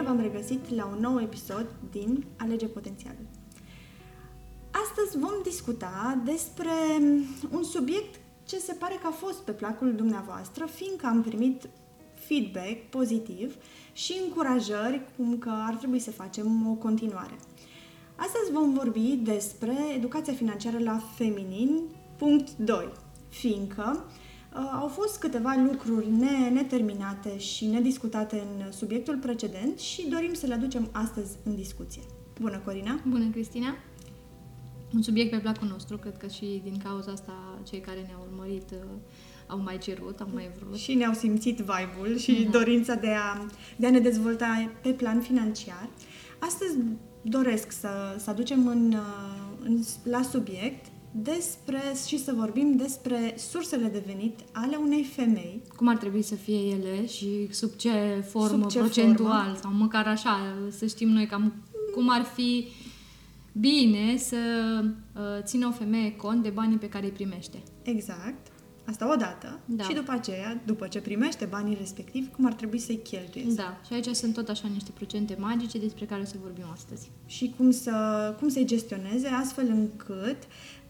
Bine v-am regăsit la un nou episod din Alege Potențialul. Astăzi vom discuta despre un subiect ce se pare că a fost pe placul dumneavoastră, fiindcă am primit feedback pozitiv și încurajări cum că ar trebui să facem o continuare. Astăzi vom vorbi despre educația financiară la feminin, punct 2, fiindcă uh, au fost câteva lucruri ne, neterminate și nediscutate în subiectul precedent și dorim să le aducem astăzi în discuție. Bună, Corina! Bună, Cristina! Un subiect pe placul nostru, cred că și din cauza asta cei care ne-au urmărit uh, au mai cerut, au mai vrut. Și ne-au simțit vibe-ul și uh-huh. dorința de a, de a ne dezvolta pe plan financiar. Astăzi doresc să, să aducem în, uh, în, la subiect despre și să vorbim despre sursele de venit ale unei femei. Cum ar trebui să fie ele și sub ce formă sub ce procentual formă? sau măcar așa, să știm noi cam cum ar fi bine să uh, țină o femeie cont de banii pe care îi primește. Exact. Asta odată. Da. Și după aceea, după ce primește banii respectivi, cum ar trebui să-i cheltuiesc. Da. Și aici sunt tot așa niște procente magice despre care o să vorbim astăzi. Și cum, să, cum să-i gestioneze astfel încât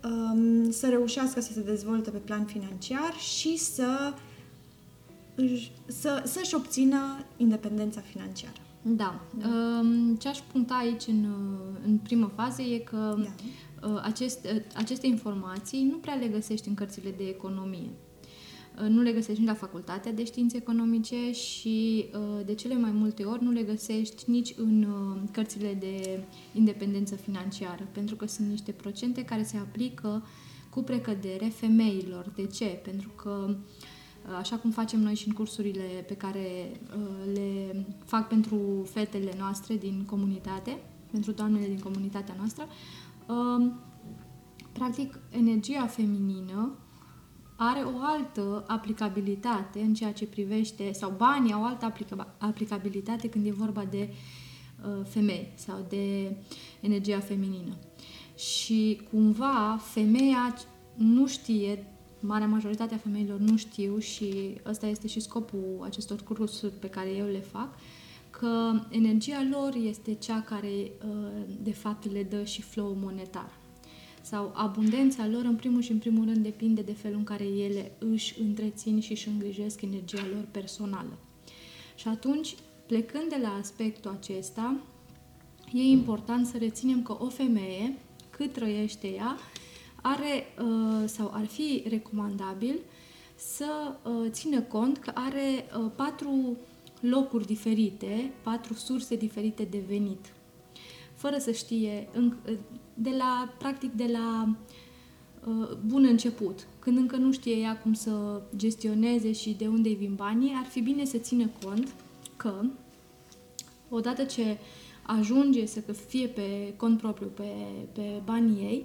um, să reușească să se dezvolte pe plan financiar și să, să, să-și obțină independența financiară. Da. Um, ce aș puncta aici în, în primă fază e că da Uh, acest, uh, aceste informații nu prea le găsești în cărțile de economie. Uh, nu le găsești nici la facultatea de științe economice și de cele mai multe ori nu le găsești nici în cărțile de independență financiară, pentru că sunt niște procente care se aplică cu precădere femeilor. De ce? Pentru că așa cum facem noi și în cursurile pe care le fac pentru fetele noastre din comunitate, pentru doamnele din comunitatea noastră, practic, energia feminină are o altă aplicabilitate în ceea ce privește, sau banii au o altă aplicabilitate când e vorba de uh, femei sau de energia feminină. Și cumva femeia nu știe, marea majoritate a femeilor nu știu și ăsta este și scopul acestor cursuri pe care eu le fac, că energia lor este cea care uh, de fapt le dă și flow monetar. Sau abundența lor, în primul și în primul rând, depinde de felul în care ele își întrețin și își îngrijesc energia lor personală. Și atunci, plecând de la aspectul acesta, e important să reținem că o femeie, cât trăiește ea, are uh, sau ar fi recomandabil să uh, țină cont că are patru locuri diferite, patru surse diferite de venit, fără să știe, de la, practic de la uh, bun început, când încă nu știe ea cum să gestioneze și de unde îi vin banii, ar fi bine să țină cont că odată ce ajunge să fie pe cont propriu, pe, pe banii ei,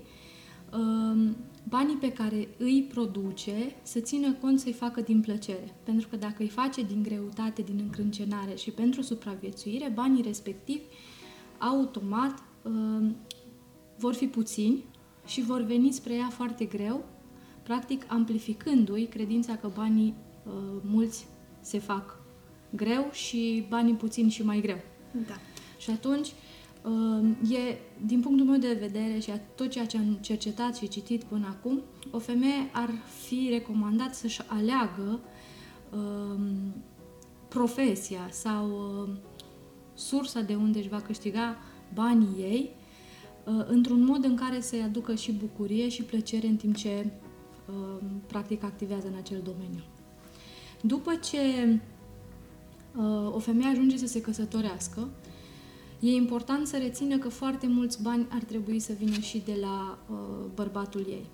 uh, banii pe care îi produce să țină cont să-i facă din plăcere. Pentru că dacă îi face din greutate, din încrâncenare și pentru supraviețuire, banii respectivi automat uh, vor fi puțini și vor veni spre ea foarte greu, practic amplificându-i credința că banii uh, mulți se fac greu și banii puțini și mai greu. Da. Și atunci e, din punctul meu de vedere și a tot ceea ce am cercetat și citit până acum, o femeie ar fi recomandat să-și aleagă um, profesia sau uh, sursa de unde își va câștiga banii ei uh, într-un mod în care să-i aducă și bucurie și plăcere în timp ce uh, practic activează în acel domeniu. După ce uh, o femeie ajunge să se căsătorească, E important să rețină că foarte mulți bani ar trebui să vină și de la uh, bărbatul ei.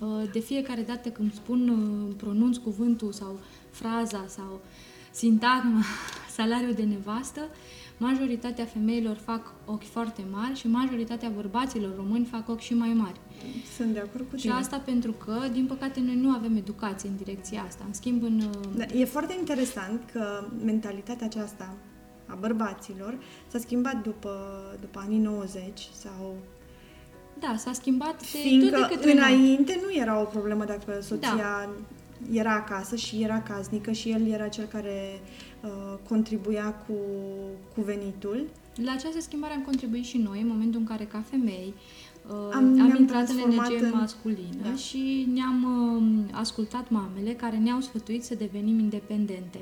Uh, de fiecare dată când spun, uh, pronunț cuvântul sau fraza sau sintagma salariul de nevastă, majoritatea femeilor fac ochi foarte mari și majoritatea bărbaților români fac ochi și mai mari. Sunt de acord cu tine. Și asta pentru că, din păcate, noi nu avem educație în direcția asta. În schimb, în... Uh, da, e foarte interesant că mentalitatea aceasta a bărbaților s-a schimbat după, după anii 90 sau... Da, s-a schimbat de Fiindcă tot de înainte nu era o problemă dacă soția da. Era acasă și era casnică și el era cel care uh, contribuia cu, cu venitul. La această schimbare am contribuit și noi, în momentul în care, ca femei, uh, am, am intrat în energie în... masculină da. și ne-am uh, ascultat mamele care ne-au sfătuit să devenim independente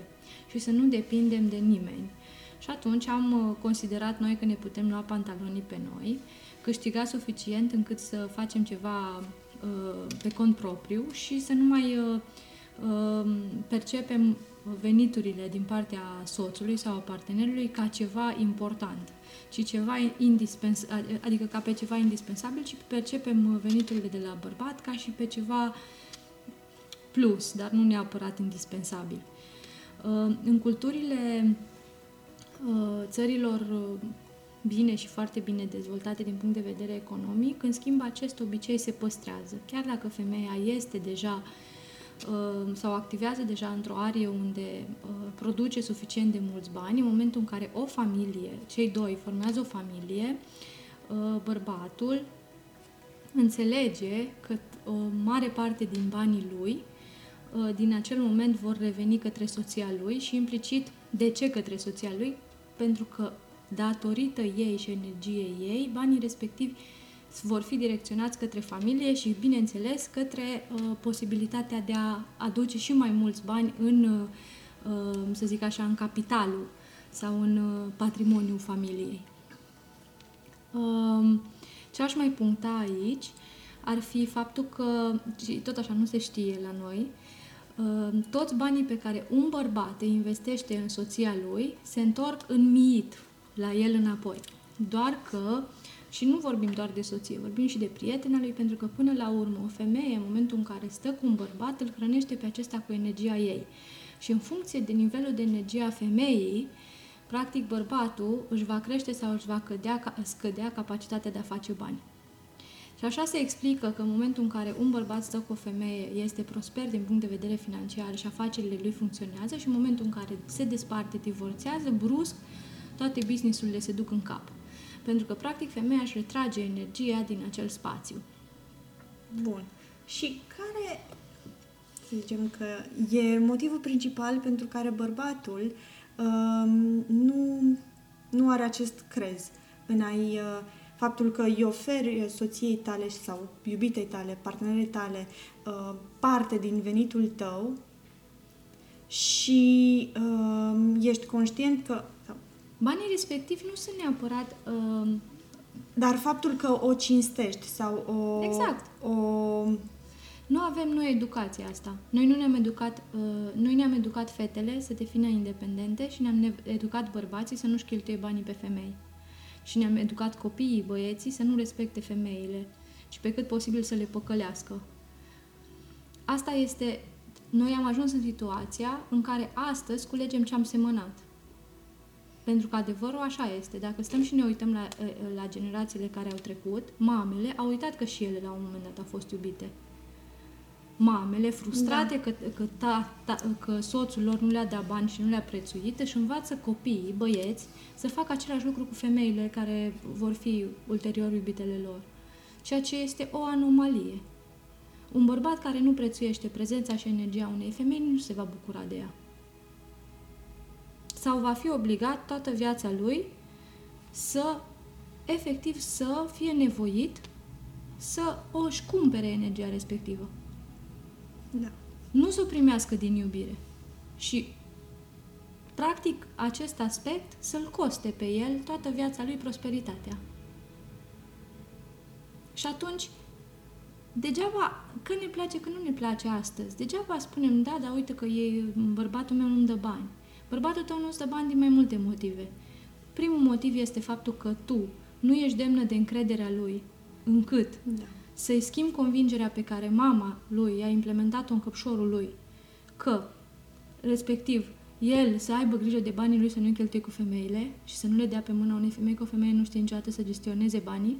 și să nu depindem de nimeni. Și atunci am uh, considerat noi că ne putem lua pantalonii pe noi, câștiga suficient încât să facem ceva uh, pe cont propriu și să nu mai uh, uh, percepem veniturile din partea soțului sau a partenerului ca ceva important, ci ceva indispensabil, adică ca pe ceva indispensabil, ci percepem veniturile de la bărbat ca și pe ceva plus, dar nu neapărat indispensabil. Uh, în culturile uh, țărilor bine și foarte bine dezvoltate din punct de vedere economic, în schimb acest obicei se păstrează. Chiar dacă femeia este deja uh, sau activează deja într-o arie unde uh, produce suficient de mulți bani, în momentul în care o familie, cei doi formează o familie, uh, bărbatul înțelege că o mare parte din banii lui din acel moment vor reveni către soția lui și implicit de ce către soția lui? Pentru că datorită ei și energiei ei, banii respectivi vor fi direcționați către familie și, bineînțeles, către uh, posibilitatea de a aduce și mai mulți bani în, uh, să zic așa, în capitalul sau în uh, patrimoniul familiei. Uh, ce aș mai puncta aici ar fi faptul că, și tot așa nu se știe la noi, uh, toți banii pe care un bărbat îi investește în soția lui se întorc în miit la el înapoi. Doar că, și nu vorbim doar de soție, vorbim și de prietena lui, pentru că până la urmă o femeie, în momentul în care stă cu un bărbat, îl hrănește pe acesta cu energia ei. Și în funcție de nivelul de energie a femeii, practic bărbatul își va crește sau își va cădea, scădea capacitatea de a face bani. Și așa se explică că în momentul în care un bărbat stă cu o femeie, este prosper din punct de vedere financiar și afacerile lui funcționează și în momentul în care se desparte, divorțează, brusc, toate businessurile se duc în cap. Pentru că, practic, femeia își retrage energia din acel spațiu. Bun. Și care, să zicem că e motivul principal pentru care bărbatul uh, nu, nu are acest crez în a-i, uh, faptul că îi oferi soției tale sau iubitei tale, partenerei tale, uh, parte din venitul tău și uh, ești conștient că Banii respectivi nu sunt neapărat... Uh, dar faptul că o cinstești sau o... Exact. O... Nu avem noi educația asta. Noi nu ne-am educat, uh, noi ne-am educat fetele să devină independente și ne-am educat bărbații să nu-și cheltuie banii pe femei. Și ne-am educat copiii, băieții, să nu respecte femeile și pe cât posibil să le păcălească. Asta este... Noi am ajuns în situația în care astăzi culegem ce am semănat. Pentru că adevărul așa este. Dacă stăm și ne uităm la, la generațiile care au trecut, mamele au uitat că și ele la un moment dat au fost iubite. Mamele, frustrate da. că, că, ta, ta, că soțul lor nu le-a dat bani și nu le-a prețuit, își învață copiii, băieți, să facă același lucru cu femeile care vor fi ulterior iubitele lor. Ceea ce este o anomalie. Un bărbat care nu prețuiește prezența și energia unei femei nu se va bucura de ea sau va fi obligat toată viața lui să, efectiv, să fie nevoit să o își cumpere energia respectivă. Da. Nu să o primească din iubire. Și, practic, acest aspect să-l coste pe el toată viața lui prosperitatea. Și atunci, degeaba, că ne place, că nu ne place astăzi, degeaba spunem, da, dar uite că e, bărbatul meu nu-mi dă bani. Bărbatul tău nu-ți dă bani din mai multe motive. Primul motiv este faptul că tu nu ești demnă de încrederea lui, încât da. să-i schimbi convingerea pe care mama lui a implementat-o în căpșorul lui, că, respectiv, el să aibă grijă de banii lui să nu-i cheltuie cu femeile și să nu le dea pe mâna unei femei, că o femeie nu știe niciodată să gestioneze banii.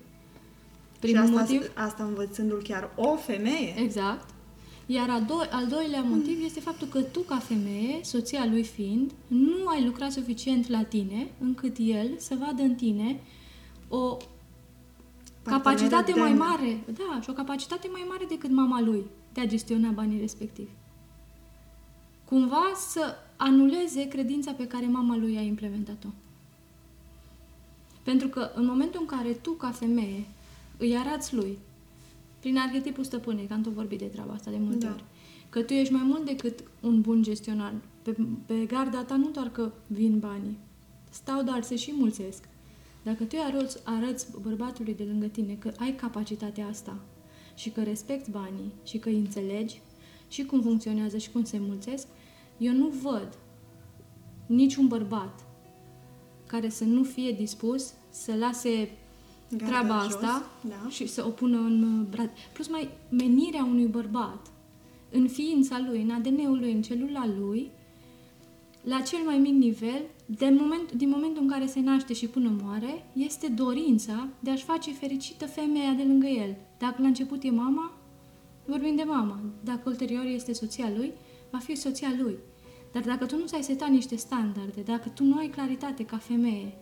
Primul și asta, motiv. Asta învățându-l chiar o femeie. Exact. Iar al, do- al doilea motiv este faptul că tu, ca femeie, soția lui fiind, nu ai lucrat suficient la tine încât el să vadă în tine o capacitate mai mare, da, și o capacitate mai mare decât mama lui de a gestiona banii respectivi. cumva să anuleze credința pe care mama lui a implementat-o. Pentru că în momentul în care tu, ca femeie, îi arăți lui, prin arhetipul stăpânei, că am tot vorbit de treaba asta de multe Da. ori, că tu ești mai mult decât un bun gestionar. Pe, pe garda ta nu doar că vin banii, stau, dar se și mulțesc. Dacă tu îi arăți, arăți bărbatului de lângă tine că ai capacitatea asta și că respecti banii și că îi înțelegi și cum funcționează și cum se mulțesc, eu nu văd niciun bărbat care să nu fie dispus să lase Garda treaba jos, asta da. și să o pună în brad. Plus mai menirea unui bărbat în ființa lui, în ADN-ul lui, în celula lui, la cel mai mic nivel, de moment, din momentul în care se naște și până moare, este dorința de a-și face fericită femeia de lângă el. Dacă la început e mama, vorbim de mama. Dacă ulterior este soția lui, va fi soția lui. Dar dacă tu nu ți-ai setat niște standarde, dacă tu nu ai claritate ca femeie,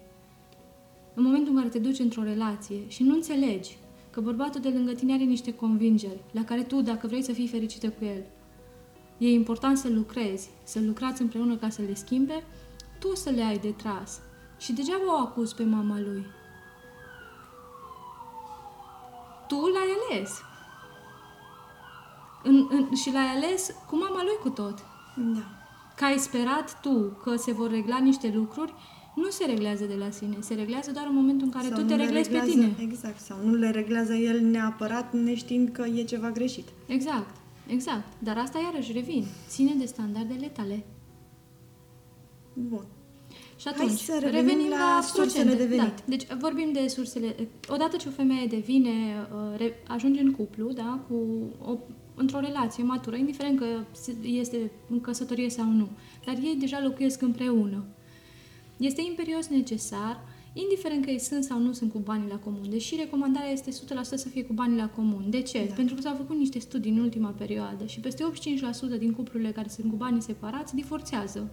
în momentul în care te duci într-o relație și nu înțelegi că bărbatul de lângă tine are niște convingeri la care tu, dacă vrei să fii fericită cu el, e important să lucrezi, să lucrați împreună ca să le schimbe, tu o să le ai de tras. Și degeaba o acuz pe mama lui. Tu l-ai ales. În, în, și l-ai ales cu mama lui cu tot. Da. Că ai sperat tu că se vor regla niște lucruri, nu se reglează de la sine. Se reglează doar în momentul în care Sau tu nu te le reglezi pe reglează- tine. Exact, sau nu le reglează el neapărat neștiind că e ceva greșit. Exact, exact. Dar asta iarăși revin. Ține de standardele tale. Bun. Și Hai atunci, să revenim la sursele procente. de venit. Da. Deci vorbim de sursele. Odată ce o femeie devine, uh, re- ajunge în cuplu, da, cu o, într-o relație matură, indiferent că se- este în căsătorie sau nu, dar ei deja locuiesc împreună. Este imperios necesar, indiferent că ei sunt sau nu sunt cu banii la comun, deși recomandarea este 100% să fie cu banii la comun. De ce? Da. Pentru că s-au făcut niște studii în ultima perioadă și peste 85% din cuplurile care sunt cu banii separați divorțează.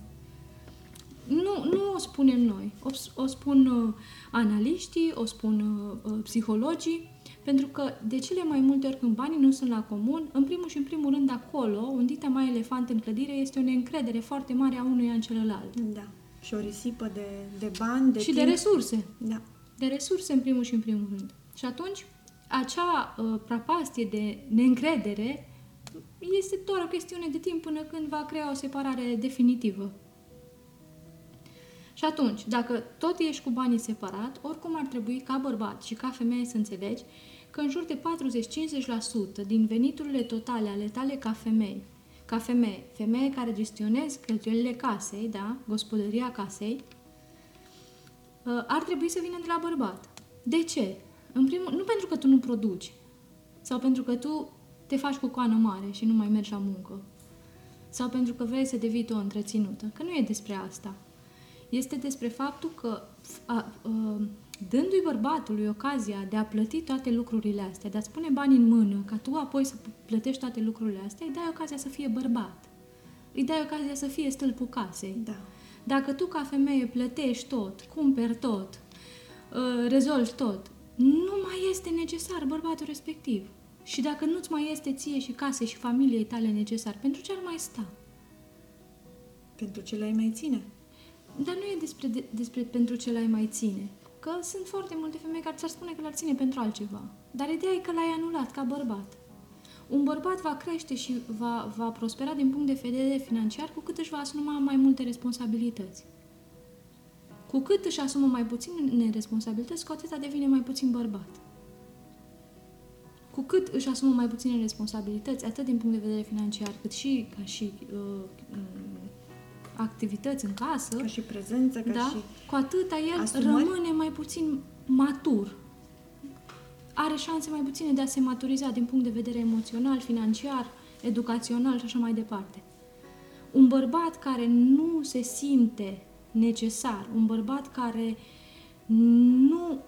Nu, nu o spunem noi, o, o spun uh, analiștii, o spun uh, uh, psihologii, pentru că de cele mai multe ori când banii nu sunt la comun, în primul și în primul rând acolo, un dita mai elefant în clădire, este o neîncredere foarte mare a unuia în celălalt. Da. Și o risipă de, de bani, de și de timp. resurse. Da. De resurse în primul și în primul rând. Și atunci, acea uh, prapastie de neîncredere este doar o chestiune de timp până când va crea o separare definitivă. Și atunci, dacă tot ești cu banii separat, oricum ar trebui ca bărbat și ca femeie să înțelegi că în jur de 40-50% din veniturile totale ale tale ca femei, ca femeie, femeie care gestionezi cheltuielile casei, da, gospodăria casei, uh, ar trebui să vină de la bărbat. De ce? În primul, nu pentru că tu nu produci sau pentru că tu te faci cu coană mare și nu mai mergi la muncă sau pentru că vrei să devii tu o întreținută, că nu e despre asta. Este despre faptul că a, a, dându-i bărbatului ocazia de a plăti toate lucrurile astea, de a-ți pune bani în mână, ca tu apoi să plătești toate lucrurile astea, îi dai ocazia să fie bărbat. Îi dai ocazia să fie stâlpul casei. Da. Dacă tu ca femeie plătești tot, cumperi tot, uh, rezolvi tot, nu mai este necesar bărbatul respectiv. Și dacă nu-ți mai este ție și casei și familiei tale necesar, pentru ce ar mai sta? Pentru ce le-ai mai ține. Dar nu e despre, de, despre pentru ce l-ai mai ține. Că sunt foarte multe femei care ți-ar spune că l-ar ține pentru altceva. Dar ideea e că l-ai anulat ca bărbat. Un bărbat va crește și va, va prospera din punct de vedere financiar cu cât își va asuma mai multe responsabilități. Cu cât își asumă mai puține responsabilități, cu atâta devine mai puțin bărbat. Cu cât își asumă mai puține responsabilități, atât din punct de vedere financiar, cât și ca și uh, um, activități în casă, Ca și prezență, ca da? și... cu atâta el asumări. rămâne mai puțin matur. Are șanse mai puține de a se maturiza din punct de vedere emoțional, financiar, educațional și așa mai departe. Un bărbat care nu se simte necesar, un bărbat care nu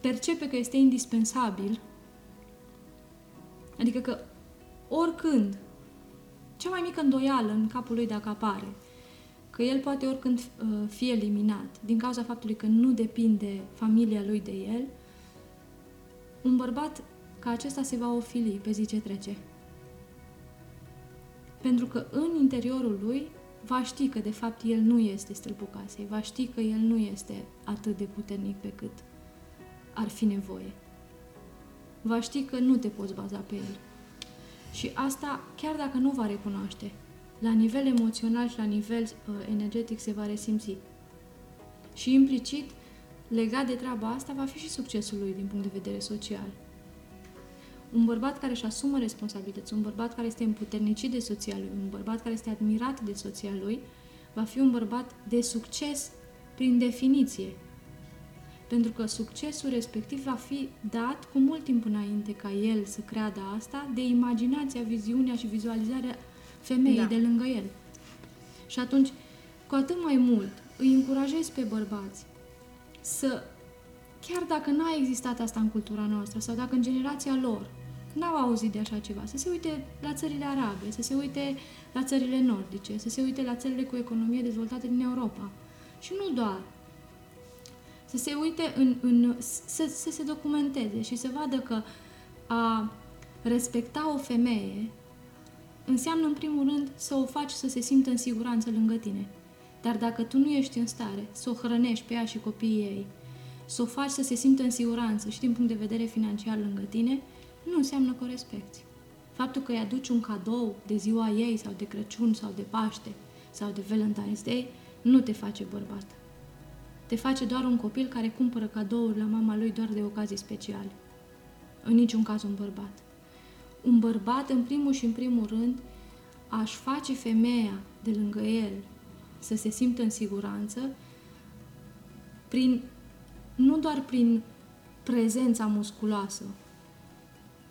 percepe că este indispensabil, adică că oricând, cea mai mică îndoială în capul lui dacă apare, că el poate oricând uh, fi eliminat din cauza faptului că nu depinde familia lui de el, un bărbat ca acesta se va ofili pe zi ce trece. Pentru că în interiorul lui va ști că de fapt el nu este stâlpul casei, va ști că el nu este atât de puternic pe cât ar fi nevoie. Va ști că nu te poți baza pe el. Și asta, chiar dacă nu va recunoaște, la nivel emoțional și la nivel uh, energetic se va resimți. Și implicit, legat de treaba asta, va fi și succesul lui din punct de vedere social. Un bărbat care își asumă responsabilități, un bărbat care este împuternicit de soția lui, un bărbat care este admirat de soția lui, va fi un bărbat de succes prin definiție. Pentru că succesul respectiv va fi dat cu mult timp înainte ca el să creadă asta de imaginația, viziunea și vizualizarea femeii da. de lângă el. Și atunci, cu atât mai mult, îi încurajez pe bărbați să, chiar dacă n-a existat asta în cultura noastră sau dacă în generația lor n-au auzit de așa ceva, să se uite la țările arabe, să se uite la țările nordice, să se uite la țările cu economie dezvoltate din Europa. Și nu doar. Să se uite în, în să, să se documenteze și să vadă că a respecta o femeie înseamnă, în primul rând, să o faci să se simtă în siguranță lângă tine. Dar dacă tu nu ești în stare să o hrănești pe ea și copiii ei, să o faci să se simtă în siguranță și din punct de vedere financiar lângă tine, nu înseamnă că o respecti. Faptul că îi aduci un cadou de ziua ei sau de Crăciun sau de Paște sau de Valentine's Day nu te face bărbat. Te face doar un copil care cumpără cadouri la mama lui doar de ocazii speciale. În niciun caz un bărbat un bărbat, în primul și în primul rând, aș face femeia de lângă el să se simtă în siguranță prin, nu doar prin prezența musculoasă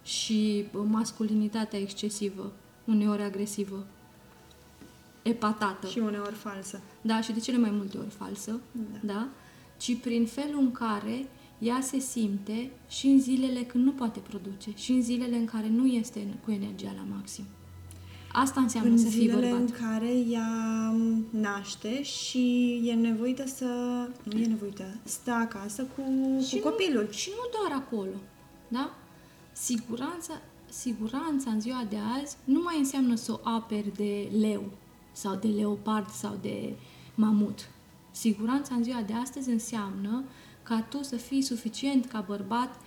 și masculinitatea excesivă, uneori agresivă, epatată. Și uneori falsă. Da, și de cele mai multe ori falsă, da. da? Ci prin felul în care ea se simte și în zilele când nu poate produce și în zilele în care nu este cu energia la maxim. Asta înseamnă în să fii bărbat. în care ea naște și e nevoită să... Nu e nevoită, stă acasă cu, și cu copilul. Nu, și nu doar acolo, da? Siguranța, siguranța în ziua de azi nu mai înseamnă să o aperi de leu sau de leopard sau de mamut. Siguranța în ziua de astăzi înseamnă ca tu să fii suficient ca bărbat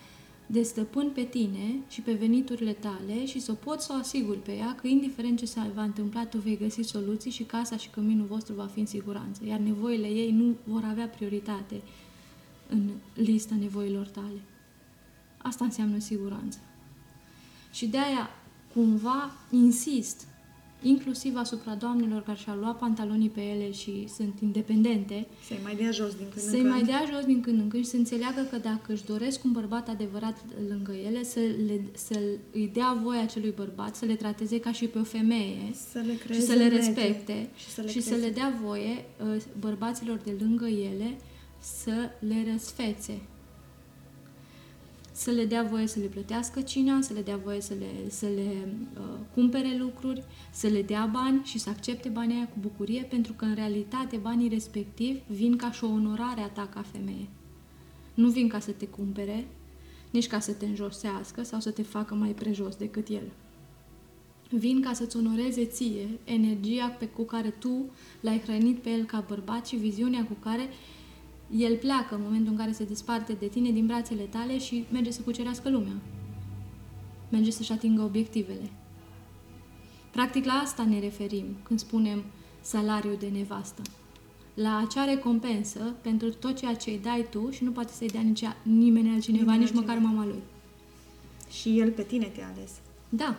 de stăpân pe tine și pe veniturile tale și să poți să o asiguri pe ea că indiferent ce se va întâmpla, tu vei găsi soluții și casa și căminul vostru va fi în siguranță, iar nevoile ei nu vor avea prioritate în lista nevoilor tale. Asta înseamnă siguranță. Și de aia, cumva, insist inclusiv asupra doamnelor care și-au luat pantalonii pe ele și sunt independente. Să-i mai dea jos din când să-i în când. mai dea jos din când în când și să înțeleagă că dacă își doresc un bărbat adevărat lângă ele, să, le, să îi dea voie acelui bărbat, să le trateze ca și pe o femeie să le și să le respecte și să le, și să le dea voie uh, bărbaților de lângă ele să le răsfețe să le dea voie să le plătească cina, să le dea voie să le, să le uh, cumpere lucruri, să le dea bani și să accepte banii aia cu bucurie, pentru că în realitate banii respectivi vin ca și o onorare a ta ca femeie. Nu vin ca să te cumpere, nici ca să te înjosească sau să te facă mai prejos decât el. Vin ca să-ți onoreze ție energia pe cu care tu l-ai hrănit pe el ca bărbat și viziunea cu care el pleacă în momentul în care se desparte de tine din brațele tale și merge să cucerească lumea. Merge să-și atingă obiectivele. Practic la asta ne referim când spunem salariul de nevastă. La acea recompensă pentru tot ceea ce îi dai tu și nu poate să-i dea nici nimeni altcineva, nimeni nici altcineva. măcar mama lui. Și el pe tine te-a ales. Da.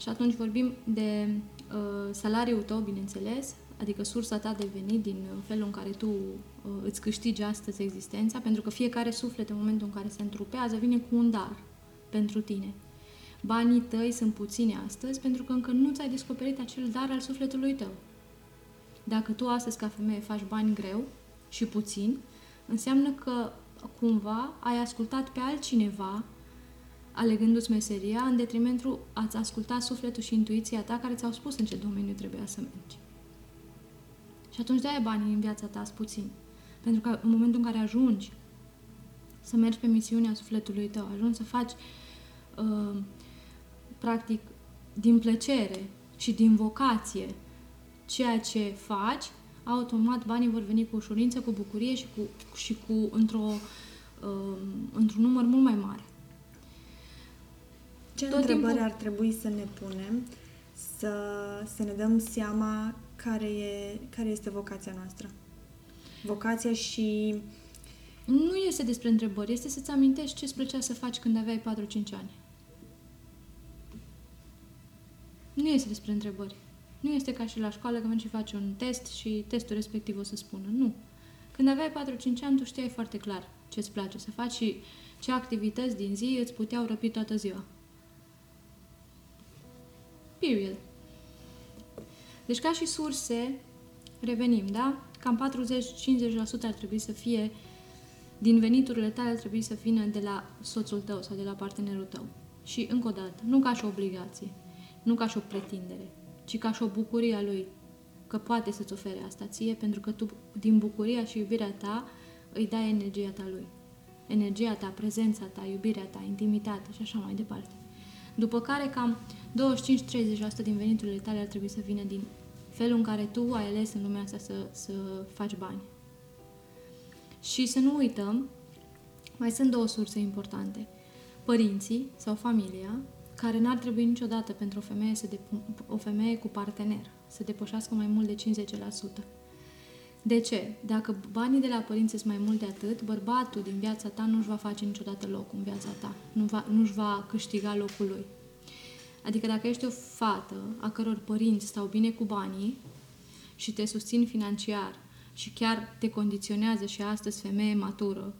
Și atunci vorbim de uh, salariul tău, bineînțeles, adică sursa ta de venit din felul în care tu uh, îți câștigi astăzi existența, pentru că fiecare suflet în momentul în care se întrupează vine cu un dar pentru tine. Banii tăi sunt puțini astăzi pentru că încă nu ți-ai descoperit acel dar al sufletului tău. Dacă tu astăzi ca femeie faci bani greu și puțin, înseamnă că cumva ai ascultat pe altcineva alegându-ți meseria în detrimentul ați ascultat sufletul și intuiția ta care ți-au spus în ce domeniu trebuia să mergi. Și atunci de-aia banii în viața ta sunt puțini. Pentru că în momentul în care ajungi să mergi pe misiunea sufletului tău, ajungi să faci uh, practic din plăcere și din vocație ceea ce faci, automat banii vor veni cu ușurință, cu bucurie și cu, și cu într-o, um, într-un număr mult mai mare. Ce Tot întrebări timpul... ar trebui să ne punem să, să ne dăm seama care, e, care este vocația noastră? Vocația și... Nu este despre întrebări, este să-ți amintești ce îți plăcea să faci când aveai 4-5 ani. Nu este despre întrebări. Nu este ca și la școală că mergi și faci un test și testul respectiv o să spună. Nu. Când aveai 4-5 ani, tu știai foarte clar ce îți place să faci și ce activități din zi îți puteau răpi toată ziua. Period. Deci ca și surse, revenim, da? Cam 40-50% ar trebui să fie din veniturile tale ar trebui să vină de la soțul tău sau de la partenerul tău. Și încă o dată, nu ca și o obligație, nu ca și o pretindere, ci ca și o bucurie a lui, că poate să-ți ofere asta ție, pentru că tu, din bucuria și iubirea ta, îi dai energia ta lui. Energia ta, prezența ta, iubirea ta, intimitatea și așa mai departe. După care cam 25-30% din veniturile tale ar trebui să vină din felul în care tu ai ales în lumea asta să, să faci bani. Și să nu uităm, mai sunt două surse importante. Părinții sau familia, care n-ar trebui niciodată pentru o femeie, să depu- o femeie cu partener să depășească mai mult de 50%. De ce? Dacă banii de la părinți sunt mai mult de atât, bărbatul din viața ta nu-și va face niciodată loc în viața ta. Nu va, nu-și va câștiga locul lui. Adică dacă ești o fată a căror părinți stau bine cu banii și te susțin financiar și chiar te condiționează și astăzi femeie matură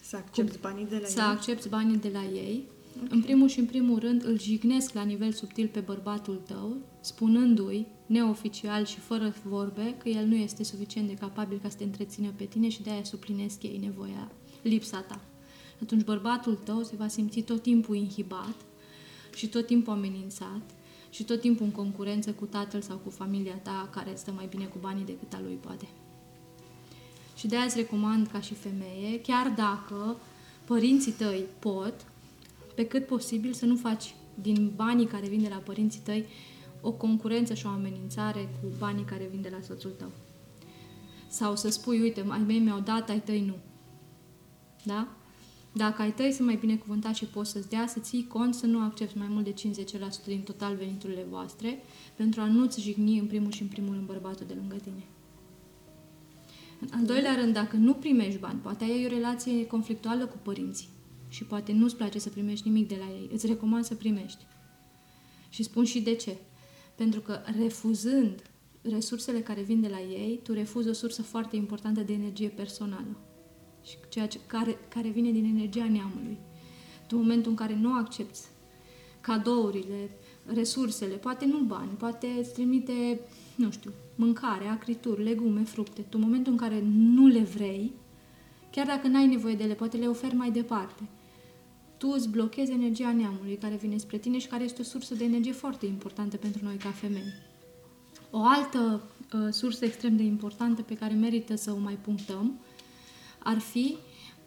să accepti banii de la să ei, accepti banii de la ei, okay. în primul și în primul rând îl jignesc la nivel subtil pe bărbatul tău, spunându-i, neoficial și fără vorbe, că el nu este suficient de capabil ca să te întrețină pe tine și de-aia suplinesc ei nevoia, lipsa ta. Atunci bărbatul tău se va simți tot timpul inhibat și tot timpul amenințat și tot timpul în concurență cu tatăl sau cu familia ta care stă mai bine cu banii decât a lui poate. Și de aia îți recomand ca și femeie, chiar dacă părinții tăi pot, pe cât posibil să nu faci din banii care vin de la părinții tăi o concurență și o amenințare cu banii care vin de la soțul tău. Sau să spui, uite, ai mei mi-au dat, ai tăi nu. Da? Dacă ai tăi sunt mai binecuvântați și poți să-ți dea, să ții cont să nu accepti mai mult de 50% din total veniturile voastre, pentru a nu-ți jigni în primul și în primul rând bărbatul de lângă tine. În al doilea rând, dacă nu primești bani, poate ai o relație conflictuală cu părinții și poate nu-ți place să primești nimic de la ei, îți recomand să primești. Și spun și de ce. Pentru că refuzând resursele care vin de la ei, tu refuzi o sursă foarte importantă de energie personală și ceea ce, care, care vine din energia neamului. Tu, în momentul în care nu accepti cadourile, resursele, poate nu bani, poate îți trimite, nu știu, mâncare, acrituri, legume, fructe. Tu, în momentul în care nu le vrei, chiar dacă n-ai nevoie de ele, poate le oferi mai departe. Tu îți blochezi energia neamului care vine spre tine și care este o sursă de energie foarte importantă pentru noi ca femei. O altă uh, sursă extrem de importantă pe care merită să o mai punctăm ar fi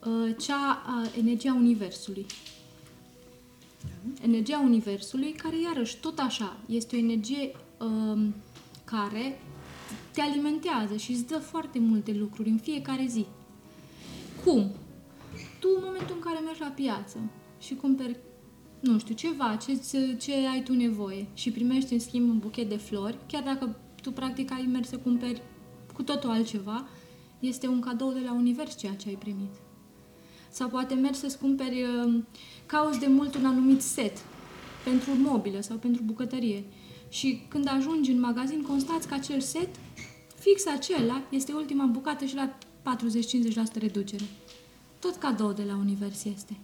uh, cea a energia Universului. Energia Universului, care iarăși tot așa este o energie uh, care te alimentează și îți dă foarte multe lucruri în fiecare zi. Cum? Tu, în momentul în care mergi la piață și cumperi, nu știu, ceva, ce, ce ai tu nevoie și primești în schimb un buchet de flori, chiar dacă tu practic ai mers să cumperi cu totul altceva, este un cadou de la univers ceea ce ai primit. Sau poate mergi să-ți cumperi, uh, cauți de mult un anumit set pentru mobilă sau pentru bucătărie și când ajungi în magazin constați că acel set, fix acela, este ultima bucată și la 40-50% reducere. Tot cadou de la univers este.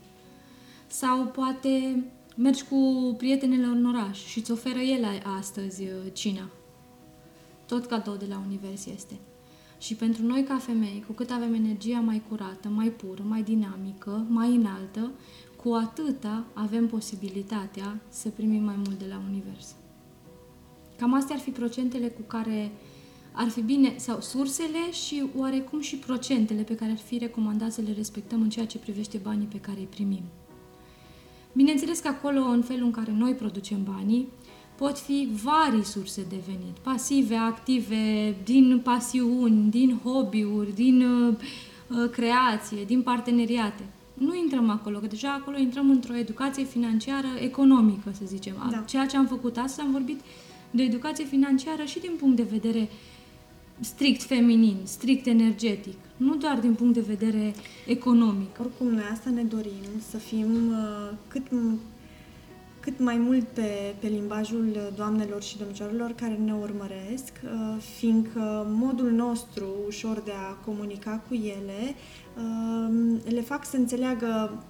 Sau poate mergi cu prietenele în oraș și îți oferă ele astăzi uh, cina. Tot cadou de la univers este. Și pentru noi ca femei, cu cât avem energia mai curată, mai pură, mai dinamică, mai înaltă, cu atâta avem posibilitatea să primim mai mult de la univers. Cam astea ar fi procentele cu care ar fi bine, sau sursele și oarecum și procentele pe care ar fi recomandat să le respectăm în ceea ce privește banii pe care îi primim. Bineînțeles că acolo, în felul în care noi producem banii, pot fi vari surse de venit, pasive, active, din pasiuni, din hobby-uri, din uh, uh, creație, din parteneriate. Nu intrăm acolo, că deja acolo intrăm într-o educație financiară economică, să zicem. Da. Ceea ce am făcut astăzi, am vorbit de educație financiară și din punct de vedere strict feminin, strict energetic, nu doar din punct de vedere economic. Oricum, noi asta ne dorim, să fim uh, cât, cât mai mult pe, pe limbajul doamnelor și domnișoarelor care ne urmăresc, uh, fiindcă modul nostru ușor de a comunica cu ele uh, le fac să înțeleagă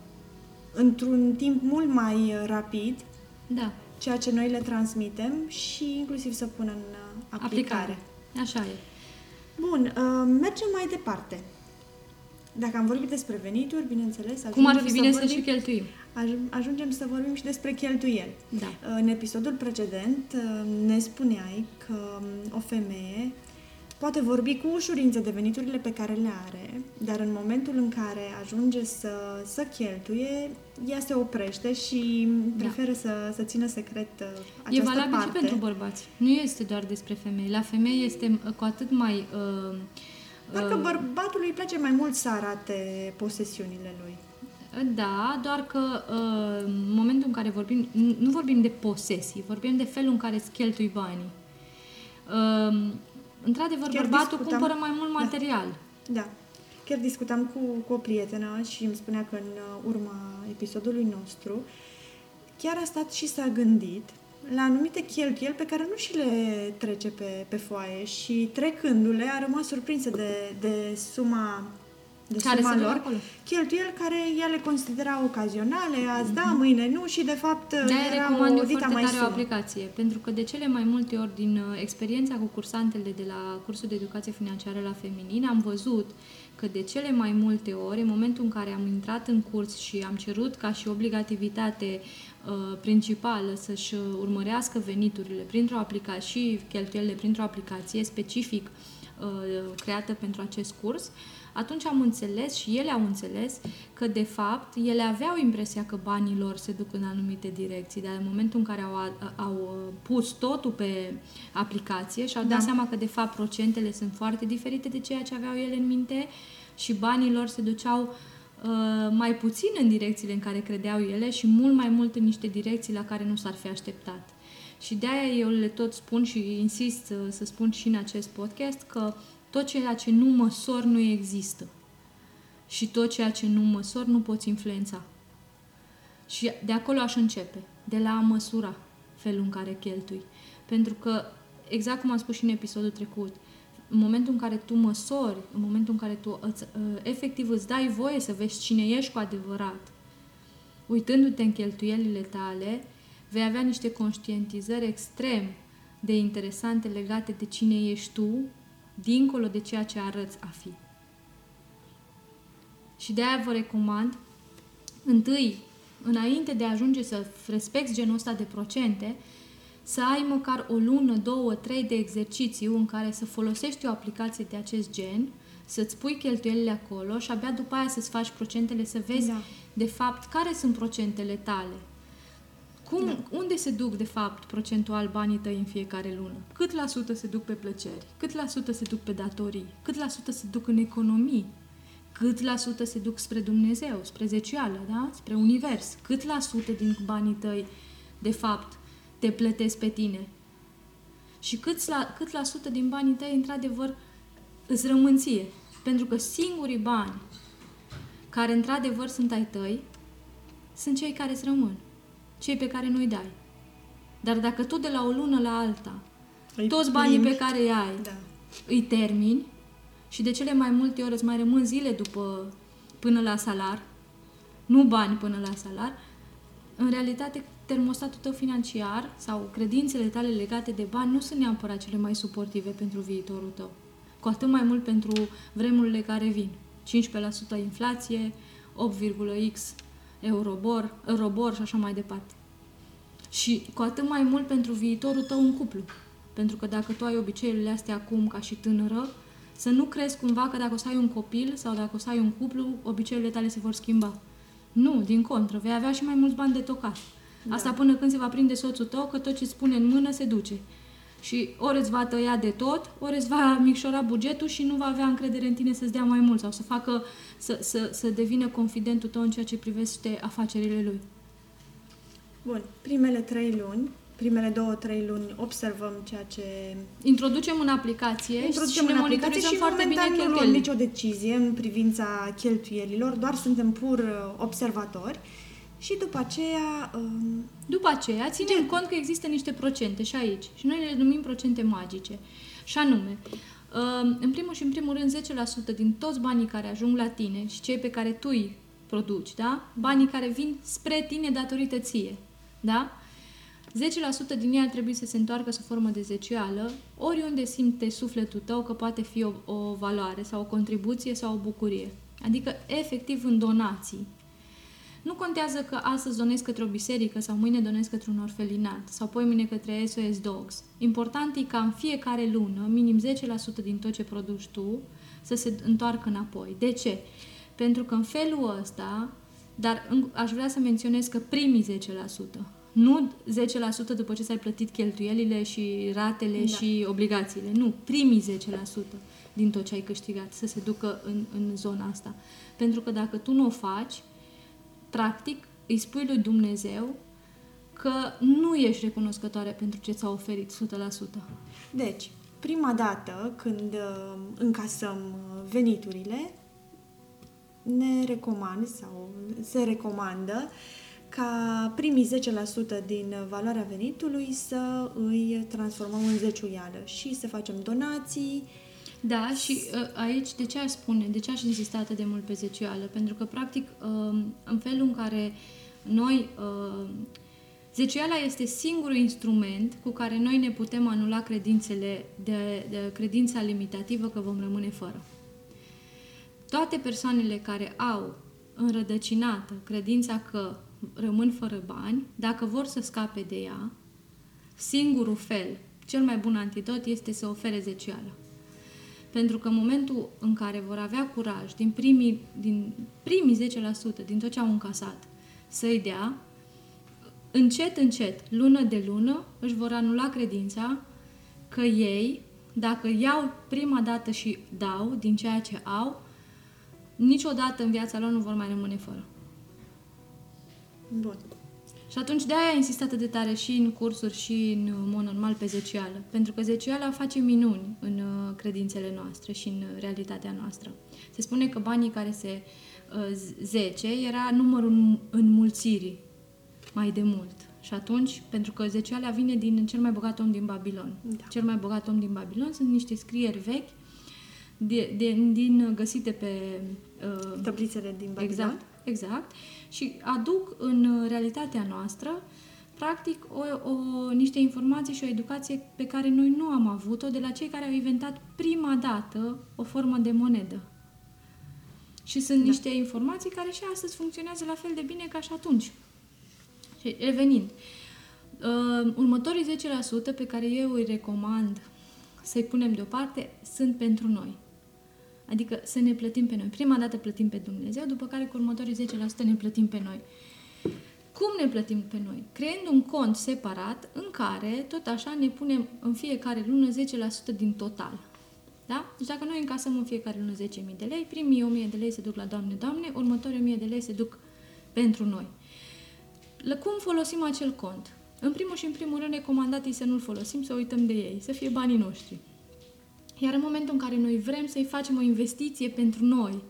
într-un timp mult mai rapid Da, ceea ce noi le transmitem și inclusiv să pună în uh, aplicare. aplicare. Așa e. Bun, uh, mergem mai departe. Dacă am vorbit despre venituri, bineînțeles, Cum ar ajungem fi bine să, vorbim, și cheltuim. Aj- ajungem să vorbim și despre cheltuieli. Da. În episodul precedent uh, ne spuneai că um, o femeie poate vorbi cu ușurință de veniturile pe care le are, dar în momentul în care ajunge să, să cheltuie, ea se oprește și preferă să, să țină secret uh, Da. E această valabil parte. și pentru bărbați. Nu este doar despre femei. La femei este uh, cu atât mai... Uh, Doar că uh, bărbatului îi place mai mult să arate posesiunile lui. Da, doar că uh, în momentul în care vorbim, nu nu vorbim de posesii, vorbim de felul în care îți cheltui banii. Uh, într-adevăr, Chiar bărbatul discutam- cumpără mai mult Da. material. Da. Chiar discutam cu, cu o prietenă și îmi spunea că în uh, urma episodului nostru chiar a stat și s-a gândit la anumite cheltuieli pe care nu și le trece pe, pe foaie și trecându-le a rămas surprinsă de, de suma de Care suma se vede lor, acolo. cheltuieli care ea le considera ocazionale, azi da, mâine nu și de fapt Mhm. De-aia era recomand o eu dita foarte mai tare o sumă. aplicație, pentru că de cele mai multe ori din uh, experiența cu cursantele de la cursul de educație financiară la feminin am văzut că de cele mai multe ori, în momentul în care am intrat în curs și am cerut ca și obligativitate uh, principală să-și uh, urmărească veniturile printr-o aplicație și cheltuielile printr-o aplicație specific uh, creată pentru acest curs, atunci am înțeles și ele au înțeles că, de fapt, ele aveau impresia că banii lor se duc în anumite direcții, dar în momentul în care au, au uh, pus totul pe aplicație și au dat Da. seama că, de fapt, procentele sunt foarte diferite de ceea ce aveau ele în minte și banii lor se duceau uh, mai puțin în direcțiile în care credeau ele și mult mai mult în niște direcții la care nu s-ar fi așteptat. Și de aia eu le tot spun și insist să, să spun și în acest podcast că tot ceea ce nu măsor nu există. Și tot ceea ce nu măsor nu poți influența. Și de acolo aș începe, de la a măsura felul în care cheltui. Pentru că, exact cum am spus și în episodul trecut, în momentul în care tu măsori, în momentul în care tu îți, uh, efectiv îți dai voie să vezi cine ești cu adevărat, uitându-te în cheltuielile tale, vei avea niște conștientizări extrem de interesante legate de cine ești tu, dincolo de ceea ce arăți a fi. Și de aia vă recomand, întâi, înainte de a ajunge să respecti genul ăsta de procente, să ai măcar o lună, două, trei de exercițiu în care să folosești o aplicație de acest gen, să-ți pui cheltuielile acolo și abia după aia să-ți faci procentele, să vezi Da. de fapt care sunt procentele tale. Cum, Da. Unde se duc, de fapt, procentual banii tăi în fiecare lună? Cât la sută se duc pe plăceri? Cât la sută se duc pe datorii? Cât la sută se duc în economii? Cât la sută se duc spre Dumnezeu, spre zecială, da? spre univers? Cât la sută din banii tăi, de fapt, te plătesc pe tine? Și cât la, cât la sută din banii tăi, într-adevăr, îți rămân ție? Pentru că singurii bani care, într-adevăr, sunt ai tăi, sunt cei care îți rămân. Cei pe care nu-i dai. Dar dacă tu de la o lună la alta, Îi toți banii plimbi. pe care îi ai, Da. îi termini și de cele mai multe ori îți mai rămân zile după până la salar, nu bani până la salar, în realitate termostatul tău financiar sau credințele tale legate de bani nu sunt neapărat cele mai suportive pentru viitorul tău. Cu atât mai mult pentru vremurile care vin. 15% inflație, 8,x eurobor, eurobor și așa mai departe. Și cu atât mai mult pentru viitorul tău în cuplu. Pentru că dacă tu ai obiceiurile astea acum ca și tânără, să nu crezi cumva că dacă o să ai un copil sau dacă o să ai un cuplu, obiceiurile tale se vor schimba. Nu, din contră, vei avea și mai mulți bani de tocat. Da. Asta până când se va prinde soțul tău că tot ce spune în mână se duce. Și ori îți va tăia de tot, ori îți va micșora bugetul și nu va avea încredere în tine să-ți dea mai mult sau să facă, să, să, să devină confidentul tău în ceea ce privește afacerile lui. Bun, primele trei luni, primele două, trei luni observăm ceea ce... Introducem în aplicație Introducem și în ne aplicație și foarte bine momentan nu luăm cheltuielile. nicio decizie în privința cheltuielilor, doar suntem pur uh, observatori și după aceea... um, După aceea, ținem cont că există niște procente și aici. Și noi le numim procente magice. Și anume, um, în primul și în primul rând, 10% din toți banii care ajung la tine și cei pe care tu îi produci, da? Banii care vin spre tine datorită ție, da? 10% din ei ar trebui să se întoarcă sub formă de zecială, oriunde simte sufletul tău că poate fi o, o valoare sau o contribuție sau o bucurie. Adică, efectiv, în donații. Nu contează că astăzi donezi către o biserică sau mâine donezi către un orfelinat sau poi mâine către SOS Dogs. Important e ca în fiecare lună, minim 10% din tot ce produci tu, să se întoarcă înapoi. De ce? Pentru că în felul ăsta, dar în- aș vrea să menționez că primii 10%, nu 10% după ce ți-ai plătit cheltuielile și ratele Da. și obligațiile. Nu, primii 10% din tot ce ai câștigat să se ducă în, în zona asta. Pentru că dacă tu nu o faci, practic îi spui lui Dumnezeu că nu ești recunoscătoare pentru ce ți-a oferit 100%. Deci, prima dată când uh, încasăm uh, veniturile, ne recomand sau se recomandă ca primii 10% din valoarea venitului să îi transformăm în zeciuială și să facem donații. Da, și uh, aici de ce aș spune, de ce aș insista atât de mult pe zecială? Pentru că, practic, uh, în felul în care noi... Uh, zeciala este singurul instrument cu care noi ne putem anula credințele de, de credința limitativă că vom rămâne fără. Toate persoanele care au înrădăcinată credința că rămân fără bani, dacă vor să scape de ea, singurul fel, cel mai bun antidot este să ofere zecială. Pentru că în momentul în care vor avea curaj din primii, din primii 10% din tot ce au încasat să-i dea, încet, încet, lună de lună, își vor anula credința că ei, dacă iau prima dată și dau din ceea ce au, niciodată în viața lor nu vor mai rămâne fără. Bun. Și atunci de aia a insistat atât de tare și în cursuri și în uh, mod normal pe zecială. Pentru că zeciala face minuni în uh, credințele noastre și în uh, realitatea noastră. Se spune că banii care se uh, z- 10 era numărul înmulțirii mai de mult. Și atunci, pentru că zeciala vine din cel mai bogat om din Babilon. Da. Cel mai bogat om din Babilon sunt niște scrieri vechi de, de, din găsite pe uh, Tablițele din Babilon. Exact, exact. Și aduc în realitatea noastră, practic, o, o, niște informații și o educație pe care noi nu am avut-o de la cei care au inventat prima dată o formă de monedă. Și sunt Da. niște informații care și astăzi funcționează la fel de bine ca și atunci. Și revenind, uh, următorii 10% pe care eu îi recomand să-i punem deoparte sunt pentru noi. Adică să ne plătim pe noi. Prima dată plătim pe Dumnezeu, după care cu următorii 10% ne plătim pe noi. Cum ne plătim pe noi? Creând un cont separat în care, tot așa, ne punem în fiecare lună 10% din total. Da? Deci dacă noi încasăm în fiecare lună 10.000 de lei, primii 1.000 de lei se duc la Doamne, Doamne, următorii 1.000 de lei se duc pentru noi. La cum folosim acel cont? În primul și în primul rând recomandat e să nu-l folosim, să uităm de ei, să fie banii noștri. Iar în momentul în care noi vrem să-i facem o investiție pentru noi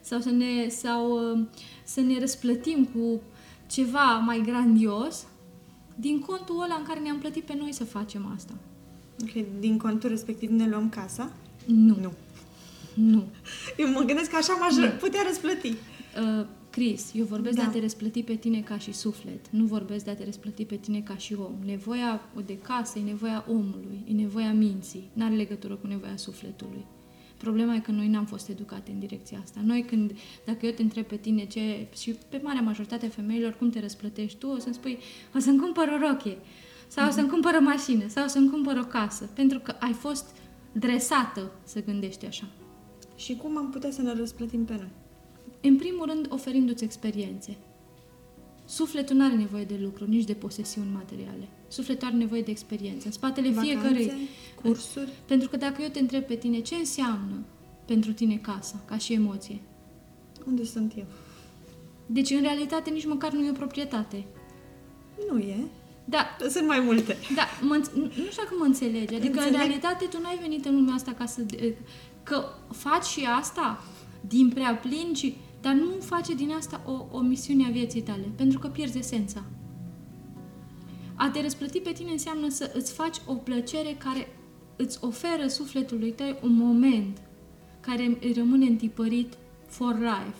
sau să ne, sau, uh, să ne răsplătim cu ceva mai grandios, din contul ăla în care ne-am plătit pe noi să facem asta. Ok, din contul respectiv ne luăm casa? Nu. Nu. Nu. Eu mă gândesc că așa m-aș Nu. putea răsplăti. Uh, Cris, eu vorbesc Da. de a te răsplăti pe tine ca și suflet, nu vorbesc de a te răsplăti pe tine ca și om. Nevoia de casă e nevoia omului, e nevoia minții, n-are legătură cu nevoia sufletului. Problema e că noi n-am fost educate în direcția asta. Noi când, dacă eu te întreb pe tine ce, și pe marea majoritate a femeilor, cum te răsplătești tu, o să-mi spui, o să-mi cumpăr o rochie, sau o să-mi cumpăr o mașină, sau o să-mi cumpăr o casă, pentru că ai fost dresată să gândești așa. Și cum am putea să ne răsplătim pe noi? În primul rând, oferindu-ți experiențe. Sufletul nu are nevoie de lucru, nici de posesiuni materiale. Sufletul are nevoie de experiență. În spatele Vacanțe, fiecărei... cursuri. Pentru că dacă eu te întreb pe tine ce înseamnă pentru tine casa, ca și emoție, Unde sunt eu? deci în realitate nici măcar nu e o proprietate. Nu e. Da, Sunt mai multe. da, mă, înț- nu nu știu dacă mă înțelegi. Adică, Înțeleg. în realitate, tu n-ai venit în lumea asta ca să... Că faci și asta din prea plin, și, dar nu face din asta o, o misiune a vieții tale, pentru că pierzi esența. A te răsplăti pe tine înseamnă să îți faci o plăcere care îți oferă sufletului tău un moment care îi rămâne întipărit for life.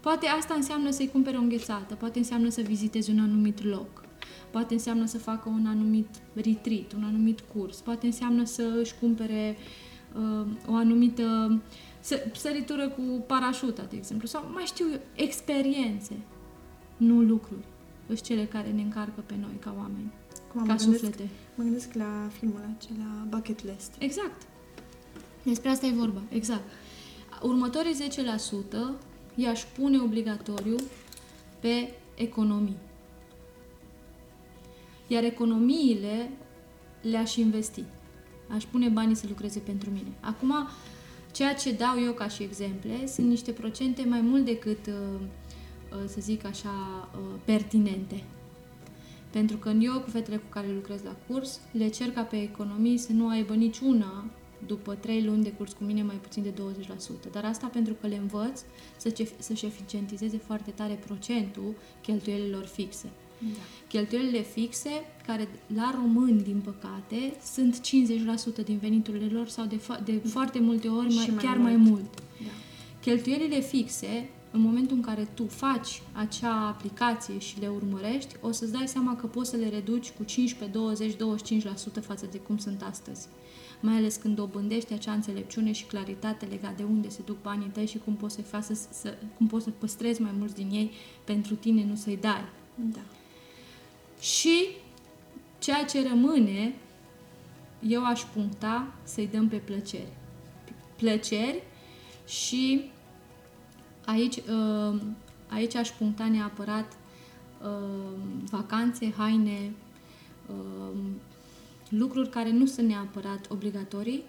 Poate asta înseamnă să-i cumpere o înghețată, poate înseamnă să vizitezi un anumit loc, poate înseamnă să facă un anumit retreat, un anumit curs, poate înseamnă să își cumpere uh, o anumită să, săritură cu parașuta, de exemplu, sau mai știu eu, experiențe, nu lucruri, sunt cele care ne încarcă pe noi ca oameni, Acum ca mă gândesc, suflete. mă gândesc la filmul acela, Bucket List. Exact. Despre asta e vorba, exact. Următorii 10% i-aș pune obligatoriu pe economii. Iar economiile le-aș investi. Aș pune banii să lucreze pentru mine. Acum, ceea ce dau eu ca și exemple sunt niște procente mai mult decât, uh, uh, să zic așa, uh, pertinente. Pentru că eu, cu fetele cu care lucrez la curs, le cer ca pe economii să nu aibă niciuna după 3 luni de curs cu mine mai puțin de 20%. Dar asta pentru că le învăț să ce, să-și eficientizeze foarte tare procentul cheltuielilor fixe. Da. Cheltuielile fixe, care la români, din păcate, sunt 50% din veniturile lor sau de, fa- de foarte multe ori mai, Și mai chiar mult. mai mult. Da. Cheltuielile fixe, în momentul în care tu faci acea aplicație și le urmărești, o să-ți dai seama că poți să le reduci cu 15, 20, 25% față de cum sunt astăzi. Mai ales când dobândești acea înțelepciune și claritate legat de unde se duc banii tăi și cum poți să-i faci să, să, cum poți să păstrezi mai mulți din ei pentru tine, nu să-i dai. Da. Și ceea ce rămâne, eu aș puncta să-i dăm pe plăceri. Plăceri și aici, uh, aici aș puncta neapărat uh, vacanțe, haine, uh, lucruri care nu sunt neapărat obligatorii,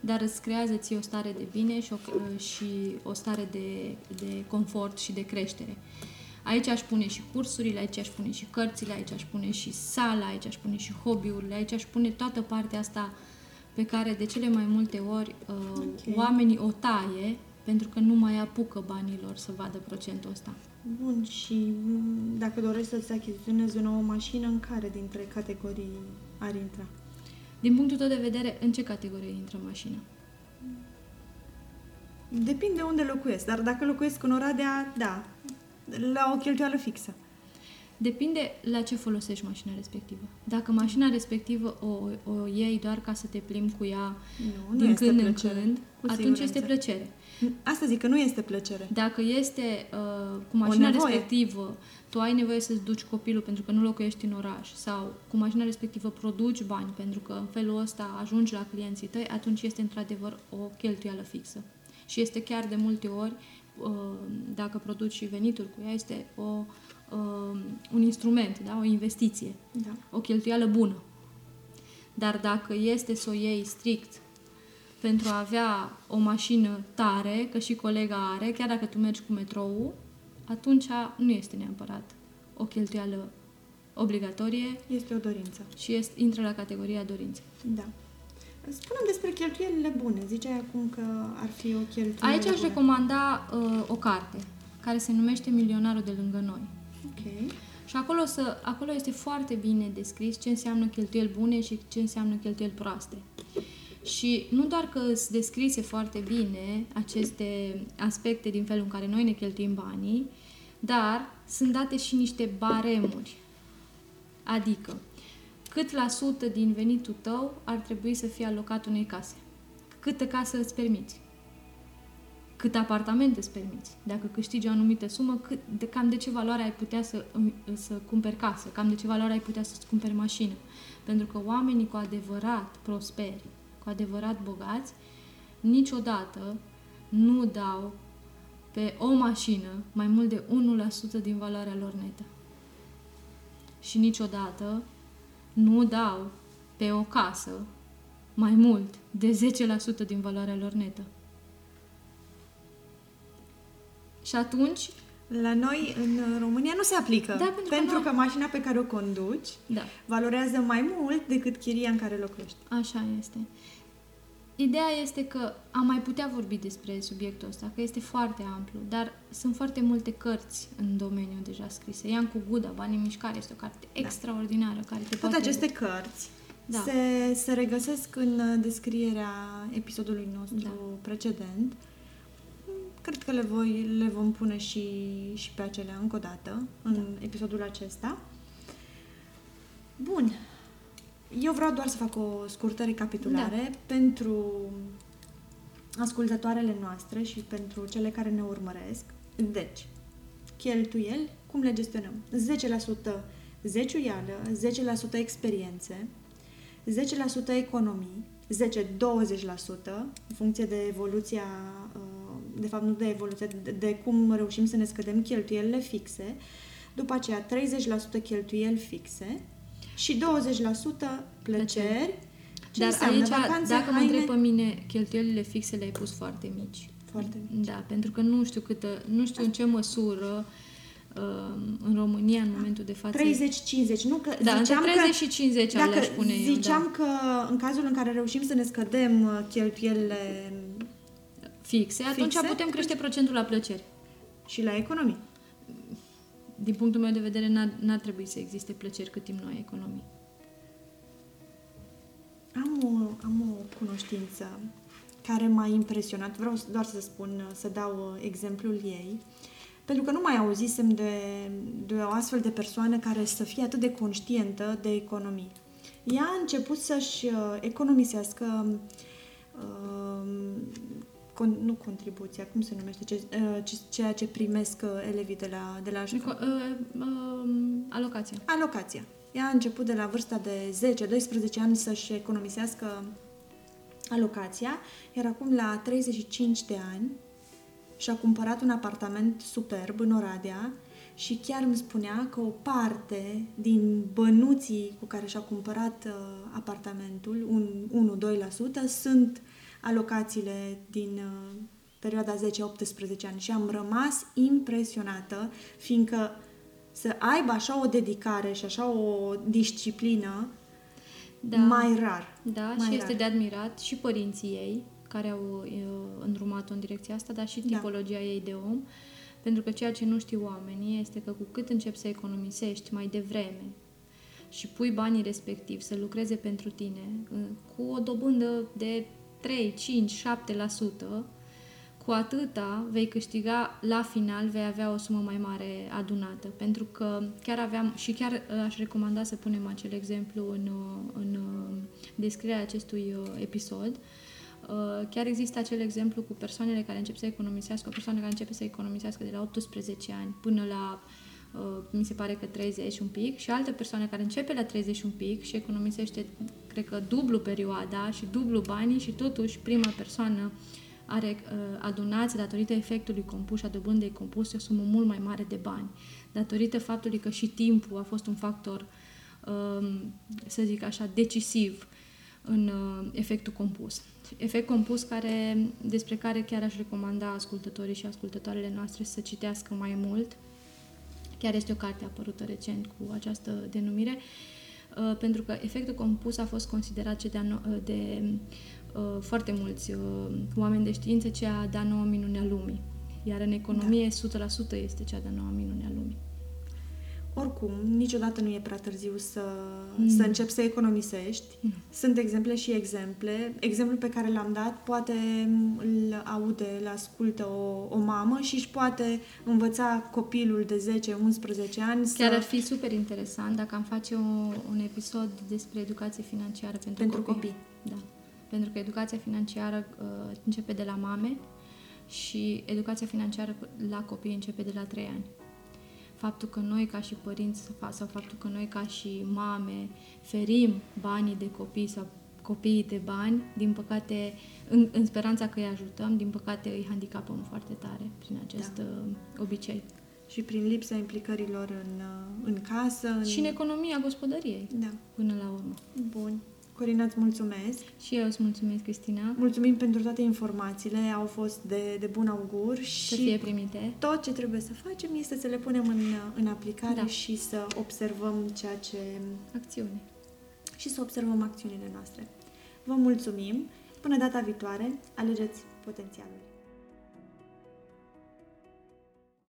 dar îți creează ție o stare de bine și o, uh, și o stare de, de confort și de creștere. Aici aș pune și cursurile, aici aș pune și cărțile, aici aș pune și sala, aici aș pune și hobby-urile, aici aș pune toată partea asta pe care de cele mai multe ori uh, Ok. oamenii o taie pentru că nu mai apucă banilor să vadă procentul ăsta. Bun, și m, dacă dorești să-ți achiziționezi o nouă mașină, în care dintre categorii ar intra? Din punctul tău de vedere, în ce categorie intră mașina? Depinde unde locuiesc, dar dacă locuiesc în Oradea, da, la o cheltuială fixă. Depinde la ce folosești mașina respectivă. Dacă mașina respectivă o, o iei doar ca să te plimbi cu ea Nu, nu din este când plăcere. în când, Cu atunci siguranță. este plăcere. Asta zic că nu este plăcere. Dacă este uh, cu mașina nevoie. respectivă, tu ai nevoie să-ți duci copilul pentru că nu locuiești în oraș sau cu mașina respectivă produci bani pentru că în felul ăsta ajungi la clienții tăi, atunci este într-adevăr o cheltuială fixă. Și este chiar de multe ori, uh, dacă produci și venituri cu ea, este o, uh, un instrument, da? o investiție Da. o cheltuială bună. Dar dacă este să o iei strict pentru a avea o mașină tare, că și colega are, chiar dacă tu mergi cu metrou, atunci nu este neapărat o cheltuială obligatorie Este o dorință. și este, intră la categoria dorințe. Da. Spunem despre cheltuielile bune. Ziceai acum că ar fi o cheltuială Aici aș bună. recomanda uh, o carte care se numește Milionarul de lângă noi. Ok. Și acolo, să, acolo este foarte bine descris ce înseamnă cheltuieli bune și ce înseamnă cheltuieli proaste. Și nu doar că îți descrise foarte bine aceste aspecte din felul în care noi ne cheltuim banii, dar sunt date și niște baremuri. Adică, cât la sută din venitul tău ar trebui să fie alocat unei case? Câtă casă îți permiți? cât apartament îți permiți. Dacă câștigi o anumită sumă, cât, de, cam de ce valoare ai putea să, să cumperi casă, cam de ce valoare ai putea să-ți cumperi mașină. Pentru că oamenii cu adevărat prosperi, cu adevărat bogați, niciodată nu dau pe o mașină mai mult de 1% din valoarea lor netă. Și niciodată nu dau pe o casă mai mult de 10% din valoarea lor netă. Și atunci... La noi, în România, nu se aplică. Da, pentru că pentru noi- că mașina pe care o conduci Da, valorează mai mult decât chiria în care locuiești. așa este. Ideea este că am mai putea vorbi despre subiectul ăsta, că este foarte amplu, dar sunt foarte multe cărți în domeniu deja scrise. Ian cu Guda, Banii în Mișcare, este o carte extraordinară care te Toate poate... aceste cărți Da. se, se regăsesc în uh, descrierea episodului nostru Da. precedent. Cred că le, voi, le vom pune și, și pe acelea încă o dată în Da. episodul acesta. Bun. Eu vreau doar să fac o scurtă recapitulare Da. pentru ascultătoarele noastre și pentru cele care ne urmăresc. Deci, cheltuieli, cum le gestionăm? 10% zeciuială, 10% experiențe, 10% economii, 10-20% în funcție de evoluția, uh, de fapt nu de evoluție, de, de cum reușim să ne scădem cheltuielile fixe, după aceea 30% cheltuieli fixe și 20% plăceri, ce Dar înseamnă aici, vacanțe, dacă mă haine, întreb pe mine, cheltuielile fixe le-ai pus foarte mici. foarte mici. Da, pentru că nu știu câtă, nu știu în ce măsură uh, în România în momentul de față 30-50, nu că Da, între ziceam 30 că, și 50 dacă le-aș pune eu, ziceam da. că în cazul în care reușim să ne scădem uh, cheltuielile fixe, atunci Fixe? putem crește procentul la plăceri. și la economii. Din punctul meu de vedere, n-ar, n-ar trebui să existe plăceri cât timp nu ai economii. Am o, am o cunoștință care m-a impresionat. Vreau să- doar să spun, să dau uh, exemplul ei. Pentru că nu mai auzisem de, de o astfel de persoană care să fie atât de conștientă de economii. Ea a început să-și uh, economisească uh, con, nu contribuția, cum se numește, ce, uh, ce, ceea ce primesc uh, elevii de la, de la școală. Uh, uh, alocația. Alocația. Ea a început de la vârsta de 10-12 ani să-și economisească alocația, iar acum la 35 de ani și-a cumpărat un apartament superb în Oradea și chiar îmi spunea că o parte din bănuții cu care și-a cumpărat uh, apartamentul, un 1-2%, sunt alocațiile din uh, perioada 10-18 ani și am rămas impresionată, fiindcă să aibă așa o dedicare și așa o disciplină Da. mai rar. Da, mai și este rar. de admirat și părinții ei, care au uh, îndrumat-o în direcția asta, dar și Da. tipologia ei de om. Pentru că ceea ce nu știu oamenii este că cu cât începi să economisești mai devreme și pui banii respectiv să lucreze pentru tine uh, cu o dobândă de 3, 5, 7%, cu atâta vei câștiga la final, vei avea o sumă mai mare adunată. Pentru că chiar aveam, și chiar uh, aș recomanda să punem acel exemplu în, uh, în uh, descrierea acestui uh, episod, Uh, Chiar există acel exemplu cu persoanele care încep să economisească, o persoană care începe să economisească de la 18 ani până la, uh, mi se pare că 30 un pic, și altă persoană care începe la 30 un pic și economisește, cred că, dublu perioada și dublu banii și totuși prima persoană are uh, adunați datorită efectului compus și a dobândei compuse o sumă mult mai mare de bani, datorită faptului că și timpul a fost un factor, um, să zic așa, decisiv în uh, efectul compus. Efect compus care, despre care chiar aș recomanda ascultătorii și ascultătoarele noastre să citească mai mult. Chiar este o carte apărută recent cu această denumire, uh, pentru că efectul compus a fost considerat ce de, ano- de uh, foarte mulți uh, oameni de știință cea de-a noua minune a lumii. Iar în economie, 100% este cea de-a noua minune a lumii. Oricum, niciodată nu e prea târziu să, Mm. să începi să economisești. Mm. Sunt exemple și exemple. Exemplul pe care l-am dat poate îl aude, îl ascultă o, o mamă și își poate învăța copilul de 10-11 ani să... Chiar ar fi super interesant dacă am face o, un episod despre educație financiară pentru, Pentru copii. copii. Da. Pentru că educația financiară uh, începe de la mame și educația financiară la copii începe de la 3 ani. Faptul că noi ca și părinți fa- sau faptul că noi ca și mame ferim banii de copii sau copiii de bani, din păcate, în, în speranța că îi ajutăm, din păcate îi handicapăm foarte tare prin acest Da. uh, obicei. Și prin lipsa implicărilor în, uh, în casă. În... Și în economia gospodăriei, Da. până la urmă. Bun. Corina, îți mulțumesc. Și eu îți mulțumesc, Cristina, Mulțumim pentru toate informațiile, au fost de, de bun augur să și fie primite. tot ce trebuie să facem este să le punem în, în aplicare Da. și să observăm ceea ce Acțiune. și să observăm acțiunile noastre. Vă mulțumim. Până data viitoare, alegeți potențialul.